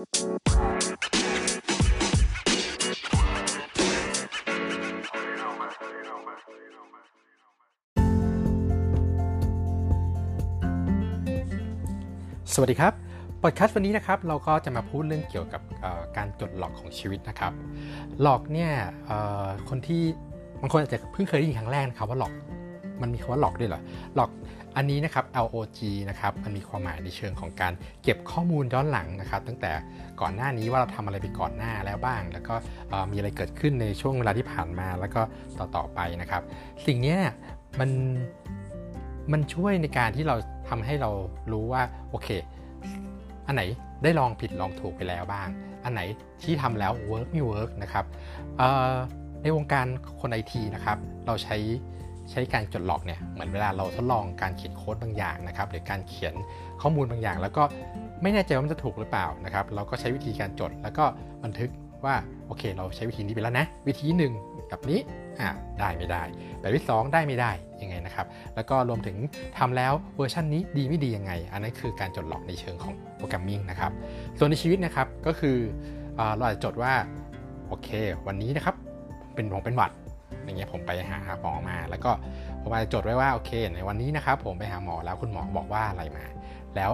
สวัสดีครับ พอดแคสต์วันนี้นะครับ เราก็จะมาพูดเรื่องเกี่ยวกับการจดหลอกของชีวิตนะครับ หลอกเนี่ยคนที่บางคนอาจจะเพิ่งเคยได้ยินครั้งแรกนะครับว่าหลอก มันมีคำว่าหลอกด้วยเหรอ หลอก อันนี้นะครับ LOG นะครับมันมีความหมายในเชิงของการเก็บข้อมูลย้อนหลังนะครับ ตั้งแต่ก่อนหน้านี้ว่าเราทำอะไรไปก่อนหน้าแล้วบ้าง แล้วก็มีอะไรเกิดขึ้นในช่วงเวลาที่ผ่านมาแล้วก็ต่อๆไปนะครับ สิ่งนี้มันมันช่วยในการที่เราทำให้เรารู้ว่าโอเค อันไหนได้ลองผิดลองถูกไปแล้วบ้าง อันไหนที่ทำแล้ว work ไม่ work นะครับในวงการคนไอทีนะครับเราใช้ ใช้การจดหลอกเนี่ยเหมือนเวลาเราทดลองการเขียนโค้ดบางอย่างนะครับหรือการเขียนข้อมูลบางอย่าง แล้วก็ไม่แน่ใจว่ามันจะถูกหรือเปล่านะครับเราก็ใช้วิธีการจดแล้วก็บันทึกว่าโอเค เราใช้วิธีนี้ไปแล้วนะ วิธีหนึ่งกับนี้อ่าได้ไม่ได้แบบที่ 2 ได้ไม่ได้ยังไงนะครับ แล้วก็รวมถึงทำแล้วเวอร์ชันนี้ดีไม่ดียังไง อันนั้นคือการจดหลอกในเชิงของโปรแกรมมิ่งนะครับส่วนในชีวิตนะครับก็คือเราอาจจะจดว่าโอเค วันนี้นะครับเป็นผมเป็นหวัด อย่างเงี้ยผมไปหาหมอมา แล้วก็ผมอาจจะจดไว้ว่าโอเค ในวันนี้นะครับผมไปหาหมอแล้วคุณหมอบอกว่าอะไรมา แล้ว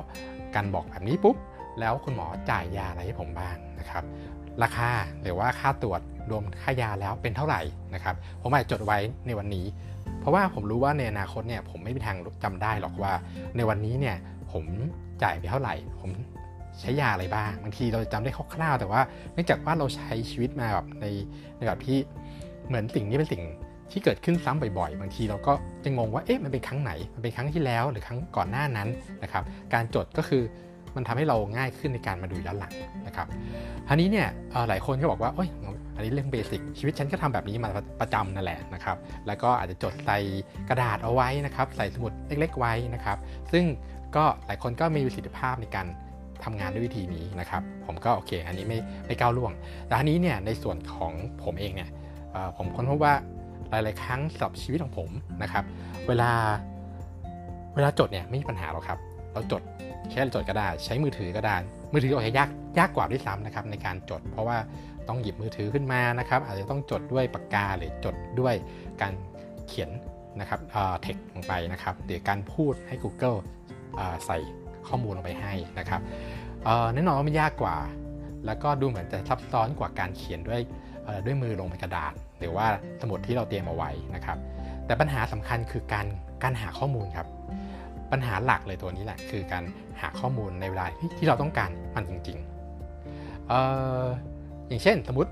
การบอกแบบนี้ปุ๊บแล้วคุณหมอจ่ายยาอะไรให้ผมบ้างนะครับ ราคาหรือว่าค่าตรวจรวมค่ายาแล้วเป็นเท่าไหร่นะครับ ผมอาจจะจดไว้ในวันนี้ เพราะว่าผมรู้ว่าในอนาคตเนี่ยผมไม่มีทางจำได้หรอกว่า ในวันนี้เนี่ยผมจ่ายไปเท่าไหร่ ผมใช้ยาอะไรบ้างบางทีเราจำได้คร่าวๆแต่ว่าเนื่องจากว่าเราใช้ชีวิตมาแบบในในแบบที่ เหมือนสิ่งนี้เป็นสิ่งที่เกิดขึ้นซ้ำบ่อยๆ บางทีเราก็จะงงว่าเอ๊ะมันเป็นครั้งไหน มันเป็นครั้งที่แล้วหรือครั้งก่อนหน้านั้นนะครับ การจดก็คือมันทำให้เราง่ายขึ้นในการมาดูย้อนหลังนะครับทีนี้เนี่ยหลายคนก็บอกว่าโอ้ยอันนี้เรื่องเบสิกชีวิตฉันก็ทำแบบนี้มาประจำนั่นแหละนะครับ แล้วก็อาจจะจดใส่กระดาษเอาไว้นะครับ ใส่สมุดเล็ก ๆ ไว้นะครับ ซึ่งก็หลายคนก็มีประสิทธิภาพในการทำงานด้วยวิธีนี้นะครับ ผมก็โอเค อันนี้ไม่ไม่ก้าวล่วงแต่อันนี้เนี่ยในส่วนของผมเองเนี่ย ผมค้นพบว่าหลาย ๆ ครั้งสำหรับชีวิตของผมนะครับ เวลาเวลาจดเนี่ยไม่มีปัญหาหรอกครับ เราจดใช้จดก็ได้ ใช้มือถือก็ได้ มือถืออาจจะยากยากกว่าด้วยซ้ำนะครับในการจด เพราะว่าต้องหยิบมือถือขึ้นมานะครับ อาจจะต้องจดด้วยปากกาหรือจดด้วยการเขียนนะครับเทคลงไปนะครับหรือการพูดให้ Google ใส่ข้อมูลลงไปให้นะครับแน่นอนว่ามันยากกว่า แล้วก็ดูเหมือนจะซับซ้อนกว่าการเขียนด้วยด้วยมือลงบนกระดาษ หรือว่าสมุดที่เราเตรียมเอาไว้นะครับ แต่ปัญหาสำคัญคือการการหาข้อมูลครับ ปัญหาหลักเลยตัวนี้แหละ คือการหาข้อมูลในเวลาที่เราต้องการมันจริงๆเอออย่างเช่นสมมติ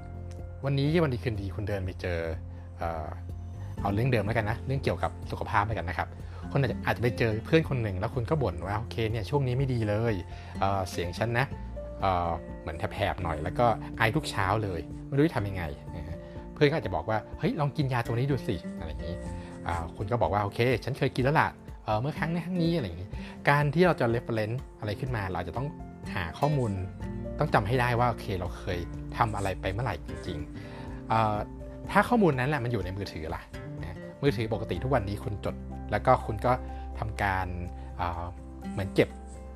วันนี้วันดีคืนดีคุณเดินไปเจอเอาเรื่องเดิมแล้วกันนะเรื่องเกี่ยวกับสุขภาพแล้วกันนะครับคนอาจจะอาจจะไปเจอเพื่อนคนหนึ่งแล้วคุณก็บ่นว่าโอเคเนี่ยช่วงนี้ไม่ดีเลยเเสียงฉันนะเหมือนแผลบๆหน่อยแล้วก็ไอทุกเช้าเลย ไม่รู้จะทำยังไง เพื่อนก็อาจจะบอกว่าเฮ้ยลองกินยาตัวนี้ดูสิอะไรอย่างนี้คุณก็บอกว่าโอเค ฉันเคยกินแล้วล่ะเมื่อครั้งนี้ครั้งนี้อะไรอย่างนี้ การที่เราจะ reference อะไรขึ้นมา เราจะต้องหาข้อมูลต้องจำให้ได้ว่าโอเคเราเคยทำอะไรไปเมื่อไหร่จริงๆถ้าข้อมูลนั้นแหละมันอยู่ในมือถือล่ะมือถือปกติทุกวันนี้คุณจด แล้วก็คุณก็ทำการเหมือนเก็บ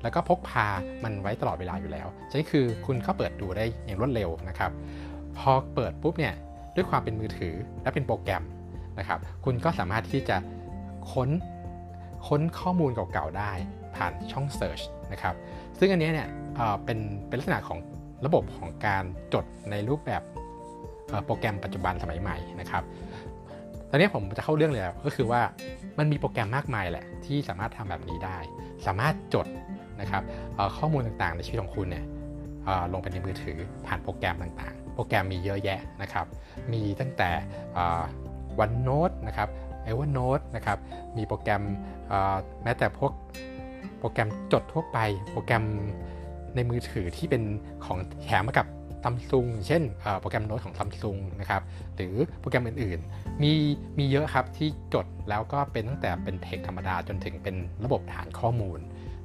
แล้วก็พกพามันไว้ตลอดเวลาอยู่แล้วฉะนั้นคือคุณเข้าเปิดดูได้อย่างรวดเร็วนะครับ พอเปิดปุ๊บเนี่ย ด้วยความเป็นมือถือและเป็นโปรแกรมนะครับ คุณก็สามารถที่จะค้นค้นข้อมูลเก่าๆได้ผ่านช่อง Search นะครับ ซึ่งอันนี้เนี่ยเป็นเป็นลักษณะของระบบของการจดในรูปแบบโปรแกรมปัจจุบันสมัยใหม่นะครับ ตอนนี้ผมจะเข้าเรื่องเลยก็คือว่ามันมีโปรแกรมมากมายแหละที่สามารถทำแบบนี้ได้ สามารถจดนะครับข้อมูลต่างๆในชีวิตของคุณเนี่ยลงไปในมือถือผ่านโปรแกรมต่างๆ รแกรมมีเยอะแยะนะครับ มีตั้งแต่OneNote นะครับ Evernote นะครับ มีโปรแกรมแม้แต่พวกโปรแกรมจดทั่วไป โปรแกรมในมือถือที่เป็นของแถมมากับซัมซุงเช่นโปรแกรมโน้ตของซัมซุงนะครับ หรือโปรแกรมอื่นๆ มีมีเยอะครับที่จดแล้วก็เป็นตั้งแต่เป็นเทคธรรมดาจนถึงเป็นระบบฐานข้อมูล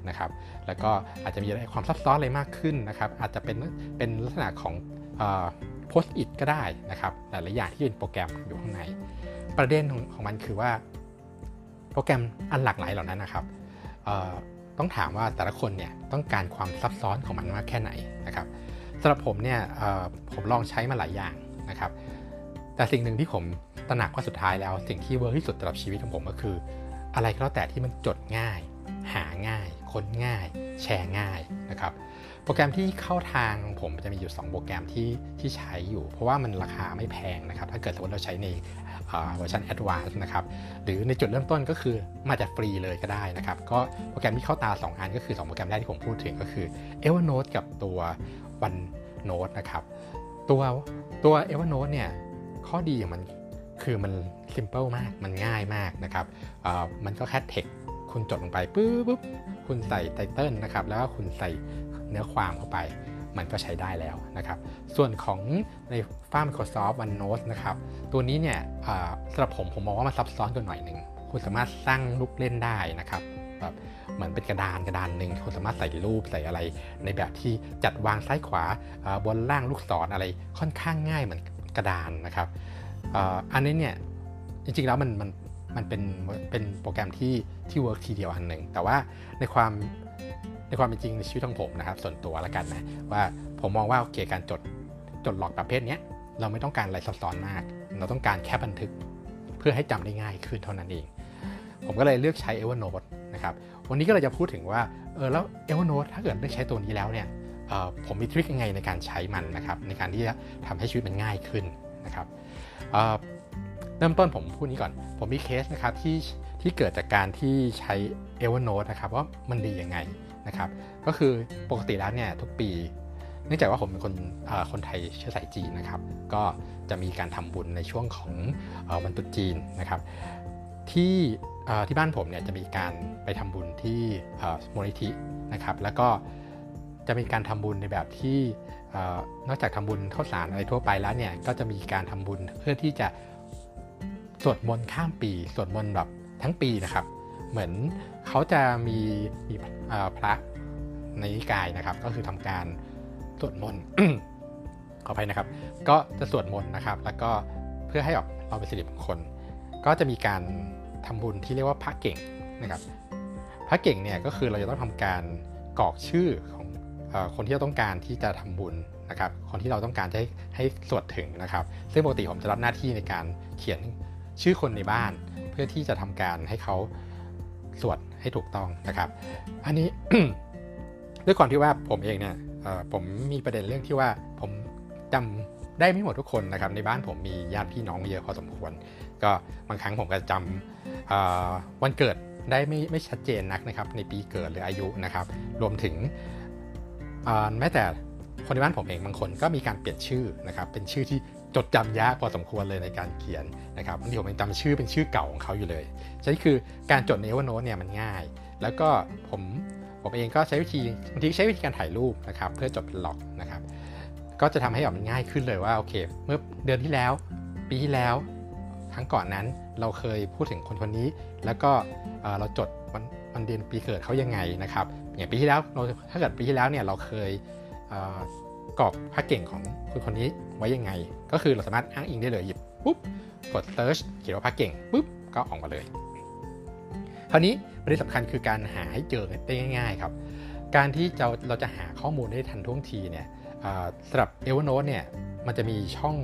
นะครับ แล้วก็อาจจะมีความซับซ้อนอะไรมากขึ้นนะครับ อาจจะเป็นเป็นลักษณะของ โพสต์อิทก็ได้นะครับหลายๆอย่างที่เป็นโปรแกรมอยู่ข้างใน ประเด็นของของมันคือว่า โปรแกรมอันหลากหลายเหล่านั้นนะครับต้องถามว่าแต่ละคนเนี่ยต้องการความซับซ้อนของมันมากแค่ไหนนะครับสำหรับผมเนี่ยผมลองใช้มาหลายอย่างนะครับ แต่สิ่งหนึ่งที่ผมตระหนักว่าสุดท้ายแล้ว สิ่งที่เวิร์กที่สุดสำหรับชีวิตของผมก็คือ อะไรก็แล้วแต่ที่มันจดง่าย หาง่าย ค้นง่าย แชร์ง่ายนะครับ โปรแกรมที่เข้าทางผมจะมีอยู่ 2 โปรแกรมที่ที่ใช้อยู่ เพราะว่ามันราคาไม่แพงนะครับ ถ้าเกิดสมมติเราใช้ในเวอร์ชัน Advanced นะครับ หรือในจุดเริ่มต้นก็คือมาจากฟรีเลยก็ได้นะครับ ก็โปรแกรมที่เข้าตา 2 อันก็คือ 2 โปรแกรมแรกที่ผมพูดถึงก็คือ Evernote กับตัว OneNote นะครับ ตัวตัว Evernote เนี่ยข้อดีของมันคือมัน simple มาก มันง่ายมากนะครับมันก็แค่เทคคุณจดลงไปปุ๊บปุ๊บคุณใส่ไตเติลนะครับ แล้วก็คุณใส่ เนื้อความเข้าไป มันก็ใช้ได้แล้วนะครับ ส่วนของในฟ้า Microsoft OneNote นะครับ ตัวนี้เนี่ยสำหรับผมผมมองว่ามันซับซ้อนกว่าหน่อยหนึ่งคุณสามารถสร้างลูกเล่นได้นะครับแบบเหมือนเป็นกระดานกระดานหนึ่งคุณสามารถใส่รูปใส่อะไร ในแบบที่จัดวางซ้ายขวาบนล่างลูกศรออะไรค่อนข้างง่ายเหมือนกระดานนะครับอันนี้เนี่ยจริงๆแล้วมันมันมันเป็นเป็นโปรแกรมที่ที่ work ทีเดียวอันหนึ่งแต่ว่าในความ ในความเป็นจริงในชีวิตของผมนะครับ ส่วนตัวละกันนะว่าผมมองว่าโอเคการจดจด log ประเภทนี้เราไม่ต้องการอะไรซับซ้อนมาก เราต้องการแค่บันทึกเพื่อให้จำได้ง่ายขึ้นเท่านั้นเอง ผมก็เลยเลือกใช้ Evernote นะครับวันนี้ก็เลยจะพูดถึงว่าเออแล้ว Evernote ถ้าเกิดเลือกใช้ตัวนี้แล้วเนี่ยผมมี trick ยังไงในการใช้มันนะครับในการที่จะทำให้ชีวิตมันง่ายขึ้นนะครับเริ่มต้นผมพูดนี้ก่อน ผมมีเคสนะครับที่ ที่เกิดจากการที่ใช้ Evernote นะครับว่ามันดียังไงนะครับ ก็คือปกติแล้วเนี่ยทุกปี เนื่องจากว่าผมเป็นคนคนไทยเชื้อสายจีนนะครับ ก็จะมีการทำบุญในช่วงของวันตรุษจีนนะครับ ที่ที่บ้านผมเนี่ยจะมีการไปทำบุญที่มูลนิธินะครับ แล้วก็จะมีการทำบุญในแบบที่นอกจากทำบุญข้าวสารอะไรทั่วไปแล้วเนี่ยก็จะมีการทำบุญเพื่อที่จะสวดมนต์ข้ามปีสวดมนต์แบบ ทั้งปีนะครับ เหมือนเขาจะมีมีพระในนิกายนะครับ ก็คือทำการสวดมนต์ขออภัยนะครับ ก็จะสวดมนต์นะครับ แล้วก็เพื่อให้ออกเราเป็นสิริมงคล ก็จะมีการทำบุญที่เรียกว่าพระเก่งนะครับ พระเก่งเนี่ยก็คือเราจะต้องทำการกรอกชื่อของคนที่เราต้องการที่จะทำบุญนะครับ คนที่เราต้องการให้ให้สวดถึงนะครับ ซึ่งปกติผมจะรับหน้าที่ในการเขียนชื่อคนในบ้าน เพื่อที่จะทำการให้เขาสวดให้ถูกต้องนะครับ อันนี้ด้วยความที่ว่าผมเองเนี่ยผมมีประเด็นเรื่องที่ว่าผมจำได้ไม่หมดทุกคนนะครับ ในบ้านผมมีญาติพี่น้องเยอะพอสมควร ก็บางครั้งผมก็จำวันเกิดได้ไม่ไม่ชัดเจนนักนะครับ ในปีเกิดหรืออายุนะครับ รวมถึงแม้แต่คนในบ้านผมเองบางคนก็มีการเปลี่ยนชื่อนะครับ เป็นชื่อที่ จดจำยากพอสมควรเลยในการเขียนนะครับบางทีผมยังจำชื่อเป็นชื่อเก่าของเขาอยู่เลยฉะนั้นคือการจดใน Evernote เนี่ยมันง่าย แล้วก็ผมผมเองก็ใช้วิธีบางทีใช้วิธีการถ่ายรูปนะครับเพื่อจดเป็นล็อกนะครับ ก็จะทำให้ออกมันง่ายขึ้นเลยว่าโอเค เมื่อเดือนที่แล้ว ปีที่แล้วครั้งก่อนนั้นเราเคยพูดถึงคนคนนี้ แล้วก็เราจดวันวันเดือนปีเกิดเขายังไงนะครับอย่างปีที่แล้วถ้าเกิดปีที่แล้วเนี่ยเราเคย กรอกพระเก่งของคนคนนี้ไว้ยังไง ก็คือเราสามารถอ้างอิงได้เลยหยิบปุ๊บกด search เขียนว่าพระเก่งปุ๊บก็ออกมาเลยคราวนี้ประเด็นสำคัญคือการหาให้เจอได้ง่าย ๆครับ การที่เราเราจะหาข้อมูลได้ทันท่วงทีเนี่ยสำหรับ Evernote เนี่ยมันจะมีช่อง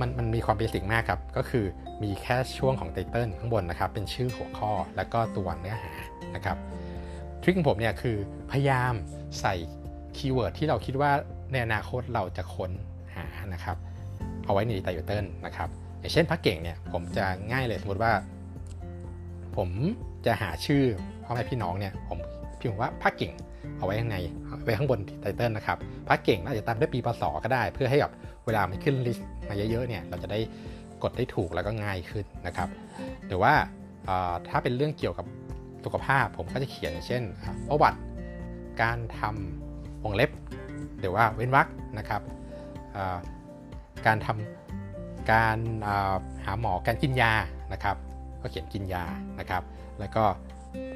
มันมันมีความ basic มากครับ ก็คือมีแค่ช่วงของ title ข้างบนนะครับ เป็นชื่อหัวข้อแล้วก็ตัวเนื้อหานะครับ trick ของผมเนี่ยคือพยายามใส่ keyword ที่เราคิดว่า ในอนาคตเราจะค้นหานะครับเอาไว้ใน title นะครับอย่างเช่นพระเก่งเนี่ยผมจะง่ายเลยสมมติว่า ผมจะหาชื่อพ่อแม่พี่น้องเนี่ยผมพิมพ์ว่าพระเก่งเอาไว้ข้างในไว้ข้างบนไตเติลนะครับพระเก่งอาจจะตามด้วยปีพศก็ได้ เพื่อให้แบบเวลามันขึ้นลิสต์มาเยอะๆเนี่ยเราจะได้กดได้ถูกแล้วก็ง่ายขึ้นนะครับหรือว่าถ้าเป็นเรื่องเกี่ยวกับสุขภาพผมก็จะเขียนเช่นประวัติการทำวงเล็บ รือว่าเว้นวรรคนะครับการทำการหาหมอการกินยานะครับก็เขียนกินยานะครับ แล้วก็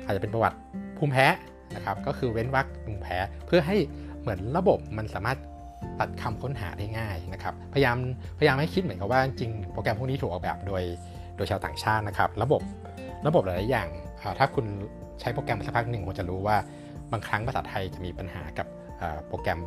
อาจจะเป็นประวัติภูมิแพ้นะครับ ก็คือเว้นวรรคภูมิแพ้เพื่อให้เหมือนระบบมันสามารถตัดคำค้นหาได้ง่ายนะครับ พยายามพยายามให้คิดเหมือนกับว่าจริงโปรแกรมพวกนี้ถูกออกแบบโดยโดยชาวต่างชาตินะครับ ระบบระบบหลายๆอย่าง ถ้าคุณใช้โปรแกรมสักพักหนึ่งคงจะรู้ว่าบางครั้งภาษาไทยจะมีปัญหากับโปรแกรม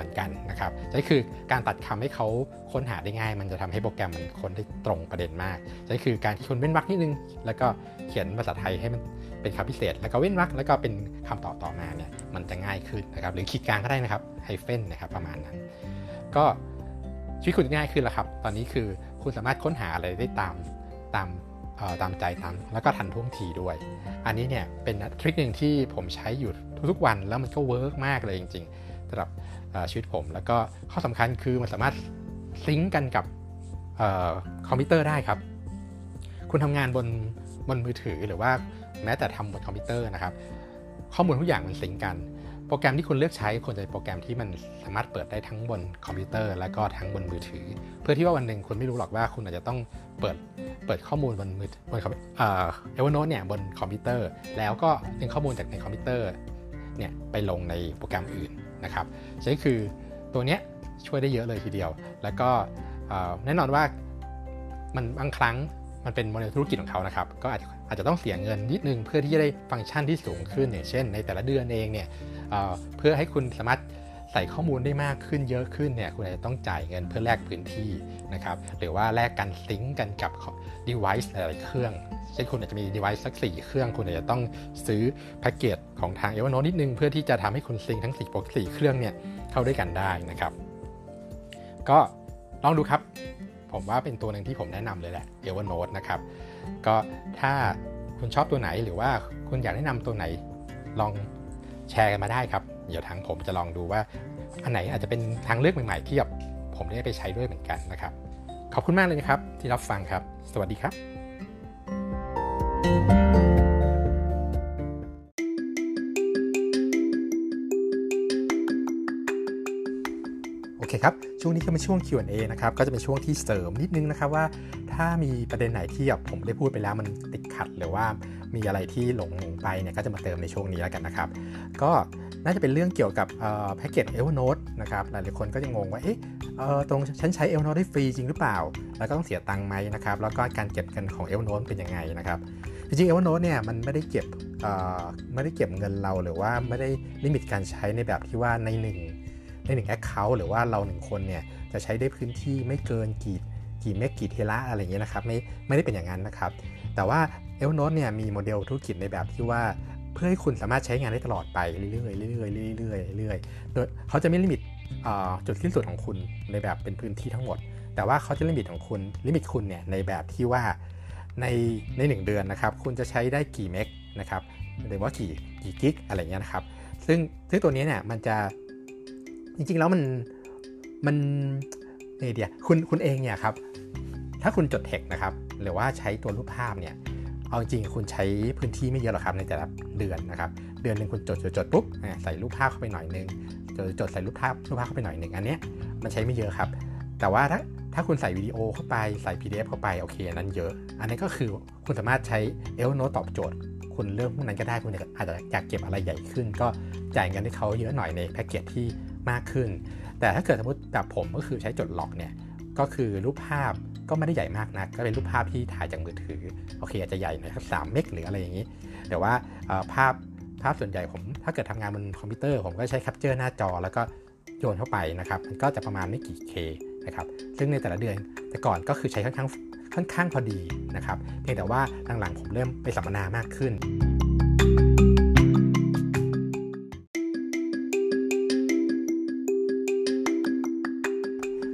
เหมือนกันนะครับนี่คือการตัดคำให้เขาค้นหาได้ง่าย มันจะทำให้โปรแกรมมันค้นได้ตรงประเด็นมากนี่คือการที่คุณเว้นวรรคนิดนึง แล้วก็เขียนภาษาไทยให้มันเป็นคำพิเศษ แล้วก็เว้นวรรคแล้วก็เป็นคำต่อต่อมาเนี่ยมันจะง่ายขึ้นนะครับหรือขีดกลางก็ได้นะครับไฮเฟนนะครับประมาณนั้น ก็ชีวิตคุณง่ายขึ้นแล้วครับ ตอนนี้คือคุณสามารถค้นหาอะไรได้ตามตามตามใจตามแล้วก็ทันท่วงทีด้วย อันนี้เนี่ยเป็น trick หนึ่งที่ผมใช้อยู่ทุกๆวันแล้วมันก็ work มากเลยจริงๆสำหรับ ชีวิตผม แล้วก็ข้อสำคัญคือมันสามารถ sync กันกับคอมพิวเตอร์ได้ครับ คุณทำงานบนบนมือถือหรือว่าแม้แต่ทำบนคอมพิวเตอร์นะครับ ข้อมูลทุกอย่างมัน sync กัน โปรแกรมที่คุณเลือกใช้ควรจะเป็นโปรแกรมที่มันสามารถเปิดได้ทั้งบนคอมพิวเตอร์ และก็ทั้งบนมือถือ เพื่อที่ว่าวันหนึ่งคุณไม่รู้หรอกว่าคุณอาจจะต้องเปิดเปิดข้อมูลบนมือบนเอ่อ Evernote เนี่ยบนคอมพิวเตอร์ แล้วก็ดึงข้อมูลจากในคอมพิวเตอร์เนี่ยไปลงในโปรแกรมอื่น นะครับฉะนั้นคือตัวเนี้ยช่วยได้เยอะเลยทีเดียว แล้วก็แน่นอนว่ามันบางครั้งมันเป็นโมเดลธุรกิจของเขานะครับ ก็อาจอาจจะต้องเสียเงินนิดนึงเพื่อที่จะได้ฟังก์ชันที่สูงขึ้นอย่างเช่น ในแต่ละเดือนเองเนี่ยเพื่อให้คุณสามารถ ใส่ข้อมูลได้มากขึ้นเยอะขึ้นเนี่ยคุณอาจจะต้องจ่ายเงินเพื่อแลกพื้นที่นะครับหรือว่าแลกการซิงก์กันกับ device หลายเครื่องเช่นคุณอาจจะมี device สัก 4 เครื่อง คุณอาจจะต้องซื้อแพ็กเกจของทาง Evernote นิดนึง เพื่อที่จะทำให้คุณซิงทั้ง4โปร4เครื่องเนี่ยเข้าด้วยกันได้นะครับ ก็ลองดูครับ ผมว่าเป็นตัวหนึ่งที่ผมแนะนำเลยแหละ Evernote นะครับ ก็ถ้าคุณชอบตัวไหนหรือว่าคุณอยากแนะนำตัวไหนลองแชร์กันมาได้ครับ เดี๋ยวทางผมจะลองดูว่า อันไหนอาจจะเป็นทางเลือกใหม่ๆที่แบบผมได้ไปใช้ด้วยเหมือนกันนะครับ ขอบคุณมากเลยนะครับ ที่รับฟังครับ สวัสดีครับ โอเคครับ ช่วงนี้ก็เป็นช่วง Q&A นะครับ ก็จะเป็นช่วงที่เสริมนิดนึงนะครับว่า ถ้ามีประเด็นไหนที่แบบผมได้พูดไปแล้วมันติดขัดหรือว่ามีอะไรที่หลงไปเนี่ยก็จะมาเติมในช่วงนี้แล้วกันนะครับ ก็น่าจะเป็นเรื่องเกี่ยวกับแพ็กเกจ Evernote นะครับหลายๆคนก็จะงงว่าเอ๊ะตกลงฉันใช้ Evernote ได้ฟรีจริงหรือเปล่า แล้วก็ต้องเสียตังค์ไหมนะครับแล้วก็การเก็บกันของ Evernote เป็นยังไงนะครับจริงๆ Evernote เนี่ยมันไม่ได้เก็บไม่ได้เก็บเงินเราหรือว่าไม่ได้ limit การใช้ในแบบที่ว่าในหนึ่งในหนึ่ง account หรือว่าเราหนึ่งคนเนี่ยจะใช้ได้พื้นที่ไม่เกินกี่ กี่ meg กี่ tera อะไรอย่างเงี้ยนะครับไม่ไม่ได้เป็นอย่างนั้นนะครับ แต่ว่า Evernote เนี่ยมีโมเดลธุรกิจในแบบที่ว่าเพื่อให้คุณสามารถใช้งานได้ตลอดไปเรื่อยๆเรื่อยๆเรื่อยๆเรื่อยๆโดยเขาจะไม่ limit จุดสิ้นสุดของคุณในแบบเป็นพื้นที่ทั้งหมด แต่ว่าเขาจะ limit ของคุณ limit คุณเนี่ยในแบบที่ว่าในในหนึ่งเดือนนะครับคุณจะใช้ได้กี่ meg นะครับหรือว่ากี่กี่ gig อะไรเงี้ยนะครับซึ่งซึ่งตัวนี้เนี่ยมันจะจริงๆแล้วมันมันเดียคุณคุณเองเนี่ยครับ ถ้าคุณจดเทคนะครับ หรือว่าใช้ตัวรูปภาพเนี่ย เอาจริงคุณใช้พื้นที่ไม่เยอะหรอกครับในแต่ละเดือนนะครับ เดือนหนึ่งคุณจดจดจดปุ๊บใส่รูปภาพเข้าไปหน่อยนึง จดจดใส่รูปภาพรูปภาพเข้าไปหน่อยนึง อันเนี้ยมันใช้ไม่เยอะครับ แต่ว่าถ้าถ้าคุณใส่วิดีโอเข้าไปใส่ PDF เข้าไปโอเคนั้นเยอะ อันนี้ก็คือคุณสามารถใช้ e l n o t e ตอบโจทย์ คุณเรื่องพวกนั้นก็ได้คุณอาจจะอยากเก็บอะไรใหญ่ขึ้น ก็จ่ายเงินให้เขาเยอะหน่อยในแพ็กเกจที่มากขึ้น แต่ถ้าเกิดสมมติแบบผมก็คือใช้จดล็อกเนี่ยก็คือรูปภาพ ก็ไม่ได้ใหญ่มากนะก็เป็นรูปภาพที่ถ่ายจากมือถือโอเคอาจจะใหญ่หน่อยสักสามเมกหรืออะไรอย่างนี้ แต่ว่าภาพภาพส่วนใหญ่ผมถ้าเกิดทำงานบนคอมพิวเตอร์ ผมก็ใช้แคปเจอร์หน้าจอแล้วก็โยนเข้าไปนะครับมันก็จะประมาณไม่กี่เคนะครับซึ่งในแต่ละเดือนแต่ก่อนก็คือใช้ค่อนข้างค่อนข้างพอดีนะครับเพียงแต่ว่าหลังๆผมเริ่มไปสัมมนามากขึ้น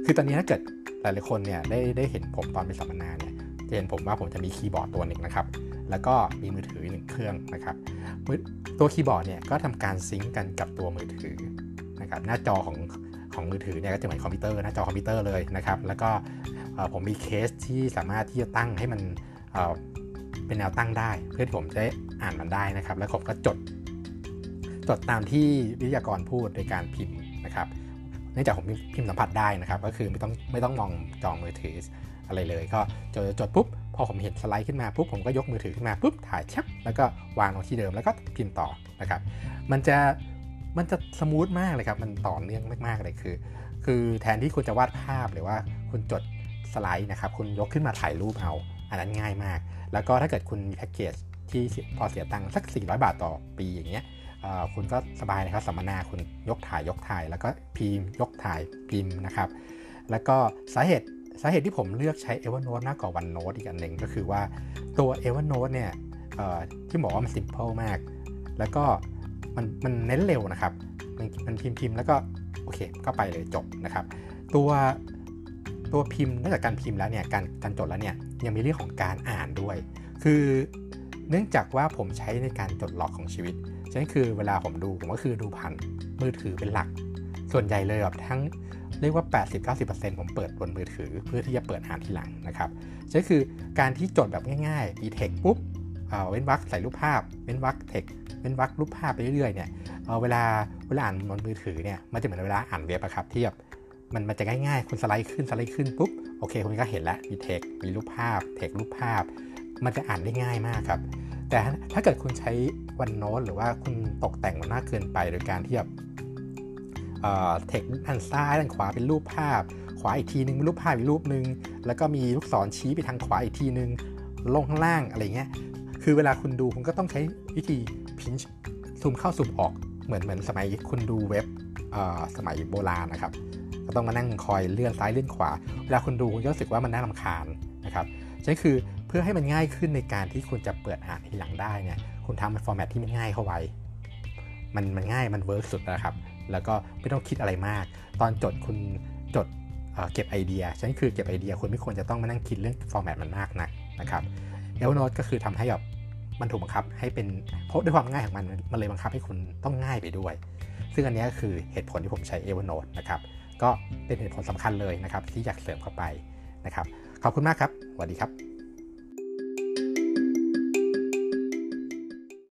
คือตอนนี้ถ้าเกิด หลายๆคนเนี่ยได้ได้เห็นผมตอนไปสัมมนาเนี่ยจะเห็นผมว่าผมจะมีคีย์บอร์ดตัวหนึ่งนะครับ แล้วก็มีมือถือหนึ่งเครื่องนะครับ ตัวคีย์บอร์ดเนี่ยก็ทำการ sync กันกับตัวมือถือนะครับ หน้าจอของของมือถือเนี่ยก็จะเหมือนคอมพิวเตอร์หน้าจอคอมพิวเตอร์เลยนะครับ แล้วก็ผมมีเคสที่สามารถที่จะตั้งให้มันเป็นแนวตั้งได้ เพื่อที่ผมจะอ่านมันได้นะครับ แล้วผมก็จดจดตามที่วิทยากรพูดโดยการพิมพ์ เนื่องจากผมพิมพ์สัมผัสได้นะครับ ก็คือไม่ต้องไม่ต้องมองจอมือถืออะไรเลย ก็จดจดปุ๊บพอผมเห็นสไลด์ขึ้นมาปุ๊บผมก็ยกมือถือขึ้นมาปุ๊บถ่ายชับแล้วก็วางลงที่เดิมแล้วก็พิมพ์ต่อนะครับ มันจะมันจะสมูทมากเลยครับ มันต่อเนื่องมากๆเลยคือ คือแทนที่คุณจะวาดภาพหรือว่าคุณจดสไลด์นะครับ คุณยกขึ้นมาถ่ายรูปเอา อันนั้นง่ายมาก แล้วก็ถ้าเกิดคุณมีแพ็กเกจที่พอเสียตังค์สัก 400 บาทต่อปีอย่างเงี้ย คุณก็สบายนะครับสัมมนาคุณยกถ่ายยกถ่าย แล้วก็พิมพ์ ยกถ่ายพิมพ์นะครับ แล้วก็สาเหตุสาเหตุที่ผมเลือกใช้ Evernote มากกว่า OneNote อีกอันหนึ่งก็คือว่าตัว Evernote เนี่ยที่บอกว่ามัน simple มาก แล้วก็มันมันเน้นเร็วนะครับ มันมันพิมพ์พิมพ์แล้วก็โอเคก็ไปเลยจบนะครับ ตัวตัวพิมพ์นอกจากการพิมพ์แล้วเนี่ยการการจดแล้วเนี่ยยังมีเรื่องของการอ่านด้วย คือเนื่องจากว่าผมใช้ในการจดล็อกของชีวิต นั้นคือเวลาผมดูผมก็คือดูผ่านมือถือเป็นหลัก ส่วนใหญ่เลยแบบทั้งเรียกว่า 80-90%ผมเปิดบนมือถือ เพื่อที่จะเปิดอ่านทีหลังนะครับนั้นคือการที่จดแบบง่ายๆดีเทคปุ๊บเว้นวรรคใส่รูปภาพ เว้นวรรคเทคเว้นวรรครูปภาพไปเรื่อยๆเนี่ยเวลาเวลาอ่านบนมือถือเนี่ยมันจะเหมือนเวลาอ่านเว็บอะครับที่แบบมันมันจะง่ายๆคุณสไลด์ขึ้นสไลด์ขึ้นปุ๊บโอเคคุณก็เห็นแล้วมีเทคมีรูปภาพ เทครูปภาพ มันจะอ่านได้ง่ายมากครับ แต่ถ้าเกิดคุณใช้วันโน้ตหรือว่าคุณตกแต่งมันมากเกินไป โดยการที่แบบเทคด้านซ้ายด้านขวาเป็นรูปภาพ ขวาอีกทีนึงเป็นรูปภาพอีกรูปนึง แล้วก็มีลูกศรชี้ไปทางขวาอีกทีนึง ลงข้างล่างอะไรเงี้ย คือเวลาคุณดูคุณก็ต้องใช้วิธีพินช์ซูมเข้าซูมออกเหมือนเหมือนสมัยคุณดูเว็บสมัยโบราณนะครับก็ต้องมานั่งคอยเลื่อนซ้ายเลื่อนขวา เวลาคุณดูคุณจะรู้สึกว่ามันน่ารำคาญนะครับใช่คือ เพื่อให้มันง่ายขึ้นในการที่คุณจะเปิดอ่านทีหลังได้เนี่ยคุณทำเป็น format ที่มันง่ายเข้าไว้ มันมันง่ายมัน work สุดนะครับ แล้วก็ไม่ต้องคิดอะไรมาก ตอนจดคุณจดเก็บไอเดียฉะนั้นคือเก็บไอเดียคุณไม่ควรจะต้องมานั่งคิดเรื่อง format มันมากนะนะครับ Evernote ก็คือทำให้แบบมันถูกบังคับให้เป็นเพราะด้วยความง่ายของมันมันเลยบังคับให้คุณต้องง่ายไปด้วย ซึ่งอันนี้ก็คือเหตุผลที่ผมใช้ Evernote นะครับก็เป็นเหตุผลสำคัญเลยนะครับที่อยากเสริมเข้าไปนะครับขอบคุณมากครับสวัสดีครับ